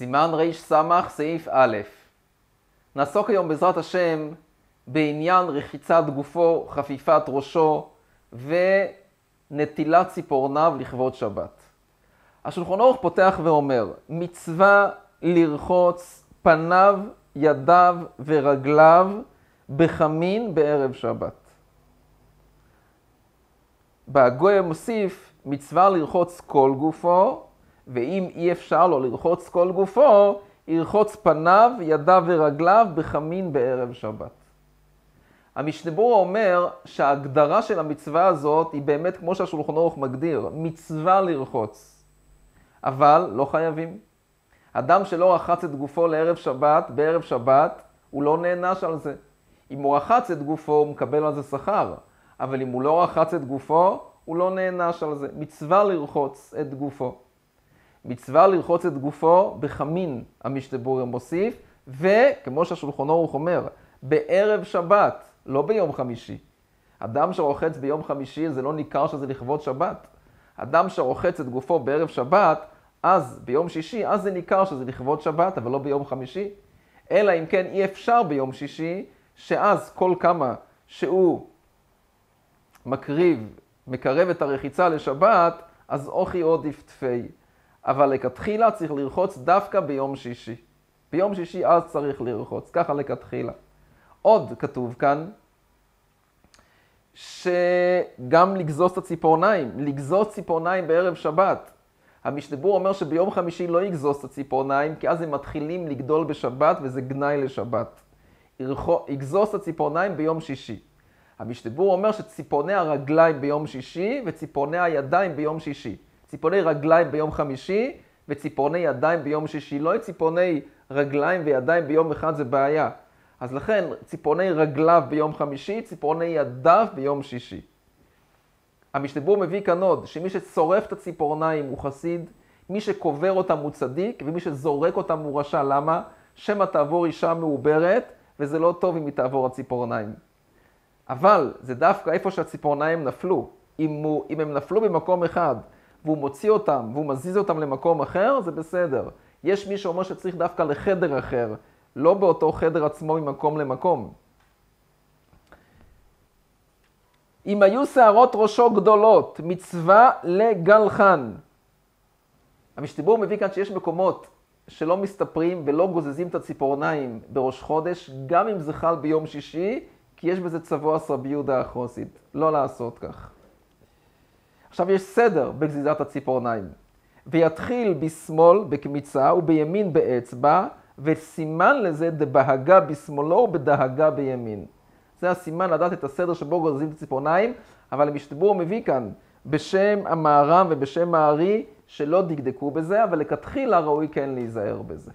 סימן רס סעיף א', נעסוק היום בעזרת השם בעניין רחיצת גופו, חפיפת ראשו ונטילת ציפורניו לכבוד שבת. השולחון אורך פותח ואומר, מצווה לרחוץ פניו, ידיו ורגליו בחמין בערב שבת. בהגוי מוסיף, מצווה לרחוץ כל גופו, ואם אי אפשר לו לרחוץ כל גופו, ירחוץ פניו, ידיו ורגליו בחמין בערב שבת. המשנבור אומר שההגדרה של המצווה הזאת היא באמת כמו שהשולחון אורך מגדיר, מצווה לרחוץ. אבל לא חייבים. אדם שלא רחץ את גופו לערב שבת, בערב שבת, הוא לא נענש על זה. אם הוא רחץ את גופו, הוא מקבל על זה שכר. אבל אם הוא לא רחץ את גופו, הוא לא נענש על זה. מצווה לרחוץ את גופו. מצווה לרחוץ את גופו בחמין, המשתבוריה מוסיף, וכמו שהשולחון אורך אומר, בערב שבת, לא ביום חמישי. אדם שרוחץ ביום חמישי זה לא ניכר שזה לכבוד שבת. אדם שרוחץ את גופו בערב שבת, אז ביום שישי, אז זה ניכר שזה לכבוד שבת, אבל לא ביום חמישי. אלא אם כן אי אפשר ביום שישי, שאז כל כמה שהוא מקריב, מקרב את הרחיצה לשבת, אז אוכי עוד יפתפי. אבל לכתחילה צריך לרחוץ דווקא ביום שישי. ביום שישי אז צריך לרחוץ, ככה לכתחילה. עוד כתוב כאן, שגם לגזוס את הציפורניים, לגזוס ציפורניים בערב שבת. המשתבור אומר שביום חמישי לא יגזוס את הציפורניים, כי אז הם מתחילים לגדול בשבת וזה גנאי לשבת. יגזוס את הציפורניים ביום שישי. המשתבור אומר שציפורני הרגליים ביום שישי וציפורני הידיים ביום שישי. ציפורני רגליים ביום חמישי וציפורני ידיים ביום שישי. לא ציפורני רגליים וידיים ביום אחד זה בעיה. אז לכן ציפורני רגליו ביום חמישי, ציפורני ידיו ביום שישי. המשתבור מביא כאן עוד, שמי ששורף את הציפורניים הוא חסיד, מי שקובר אותם הוא צדיק, ומי שזורק אותם הוא רשע. למה? שמא תעבור אישה מעוברת, וזה לא טוב אם היא תעבור הציפורניים. אבל זה דווקא איפה שהציפורניים נפלו. אם, הוא, אם הם נפלו במקום אחד, והוא מוציא אותם, והוא מזיז אותם למקום אחר, זה בסדר. יש מי שאומר שצריך דווקא לחדר אחר, לא באותו חדר עצמו ממקום למקום. אם היו שערות ראשו גדולות, מצווה לגלחן. המשתיבור מביא כאן שיש מקומות שלא מסתפרים ולא גוזזים את הציפורניים בראש חודש, גם אם זה חל ביום שישי, כי יש בזה צבוע רבי יהודה החוסית. לא לעשות כך. עכשיו יש סדר בגזיזת הציפורניים. ויתחיל בשמאל בקמיצה ובימין באצבע, וסימן לזה דבהגה בשמאלו ובדהגה בימין. זה הסימן לדעת את הסדר שבו גוזזים את הציפורניים, אבל המשתבור מביא כאן בשם המהר"ם ובשם הארי שלא דקדקו בזה, אבל לכתחילה ראוי כן להיזהר בזה.